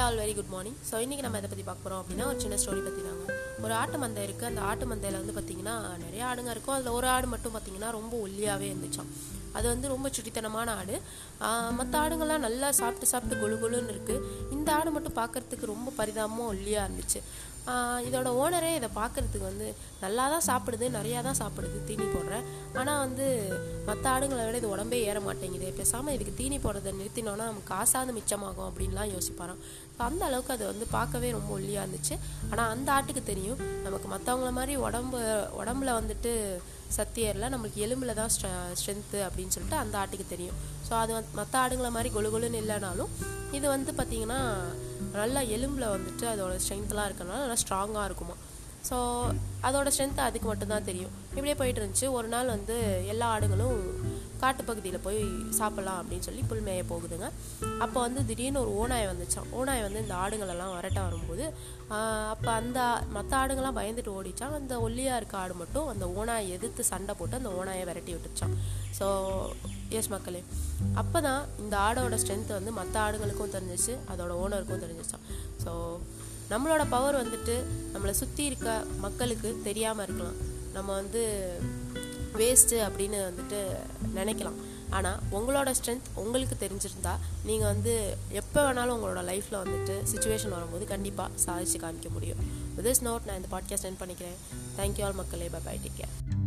All very good morning so இன்றைக்கி நம்ம இதை பற்றி பார்க்க அப்படின்னா ஒரு சின்ன ஸ்டோரி பற்றி தாங்க. ஒரு ஆட்டு மந்தை இருக்குது அந்த ஆட்டு மந்தையில் வந்து பார்த்திங்கன்னா நிறைய ஆடுங்க இருக்கும். அதில் ஒரு ஆடு மட்டும் பார்த்திங்கன்னா ரொம்ப ஒல்லியாகவே இருந்துச்சான் அது வந்து ரொம்ப சுட்டித்தனமான ஆடு. மற்ற ஆடுங்கள்லாம் நல்லா சாப்பிட்டு சாப்பிட்டு கொழு கொழுன்னு இருக்குது இந்த ஆடு மட்டும் பார்க்கறதுக்கு ரொம்ப பரிதாபமாக ஒல்லியாக இருந்துச்சு. இதோட ஓனரே இதை பார்க்கறதுக்கு வந்து நல்லா தான் சாப்பிடுது நிறையா தான் சாப்பிடுது. தீனி போடுறேன் ஆனால் வந்து மற்ற ஆடுங்களை விட இது உடம்பே ஏற மாட்டேங்குது. பேசாமல் இதுக்கு தீனி போடுறதை நிறுத்தினோன்னா நமக்கு காசாவது மிச்சமாகும் அப்படின்லாம் யோசிப்பாராம். அந்த அளவுக்கு அது வந்து பார்க்கவே ரொம்ப ஒல்லியாக இருந்துச்சு. ஆனால் அந்த ஆட்டுக்கு தெரியும் நமக்கு மற்றவங்கள மாதிரி உடம்பு உடம்புல வந்துட்டு சக்தி ஏறல நம்மளுக்கு எலும்பில் தான் ஸ்ட்ரென்த்து அப்படின்னு சொல்லிட்டு அந்த ஆட்டுக்கு தெரியும். ஸோ அது வந்து மற்ற ஆடுங்களை மாதிரி கொழு கொழுன்னு இல்லைனாலும் இது வந்து பார்த்திங்கன்னா நல்லா எலும்பில் வந்துட்டு அதோட ஸ்ட்ரென்த்லாம் இருக்கனால நல்லா ஸ்ட்ராங்காக இருக்குமா. ஸோ அதோட ஸ்ட்ரென்த் அதுக்கு மட்டும்தான் தெரியும். இப்படியே போயிட்டு இருந்துச்சு. ஒரு நாள் வந்து எல்லா ஆடுகளும் காட்டுப்பகுதியில் போய் சாப்பிட்லாம் அப்படின்னு சொல்லி புல் மேய போகுதுங்க. அப்போ வந்து திடீர்னு ஒரு ஓனாய் வந்துச்சான் ஓனாய் வந்து இந்த ஆடுங்களெல்லாம் வரட்ட வரும்போது அப்போ அந்த மற்ற ஆடுங்கள்லாம் பயந்துட்டு ஓடிச்சான் அந்த ஒல்லியாக இருக்க ஆடு மட்டும் அந்த ஓநாயை எதிர்த்து சண்டை போட்டு அந்த ஓனாயை விரட்டி விட்டுச்சான் ஸோ எஸ் மக்களே. அப்போ தான் இந்த ஆடோட ஸ்ட்ரென்த் வந்து மற்ற ஆடுங்களுக்கும் தெரிஞ்சிச்சு அதோட ஓனருக்கும் தெரிஞ்சிச்சான் ஸோ நம்மளோட பவர் வந்துட்டு நம்மளை சுற்றி இருக்க மக்களுக்கு தெரியாமல் இருக்கலாம். நம்ம வந்து வேஸ்ட்டு அப்படின்னு வந்துட்டு நினைக்கலாம். ஆனால் உங்களோட ஸ்ட்ரென்த் உங்களுக்கு தெரிஞ்சிருந்தா நீங்கள் வந்து எப்போ வேணாலும் உங்களோட லைஃப்பில் வந்துட்டு சுச்சுவேஷன் வரும்போது கண்டிப்பாக சாதிச்சு காமிக்க முடியும். திஸ் நோட் நான் இந்த பாட்காஸ்ட் சென்ட் பண்ணிக்கிறேன். தேங்க்யூ ஆல் மக்களே. Bye bye take care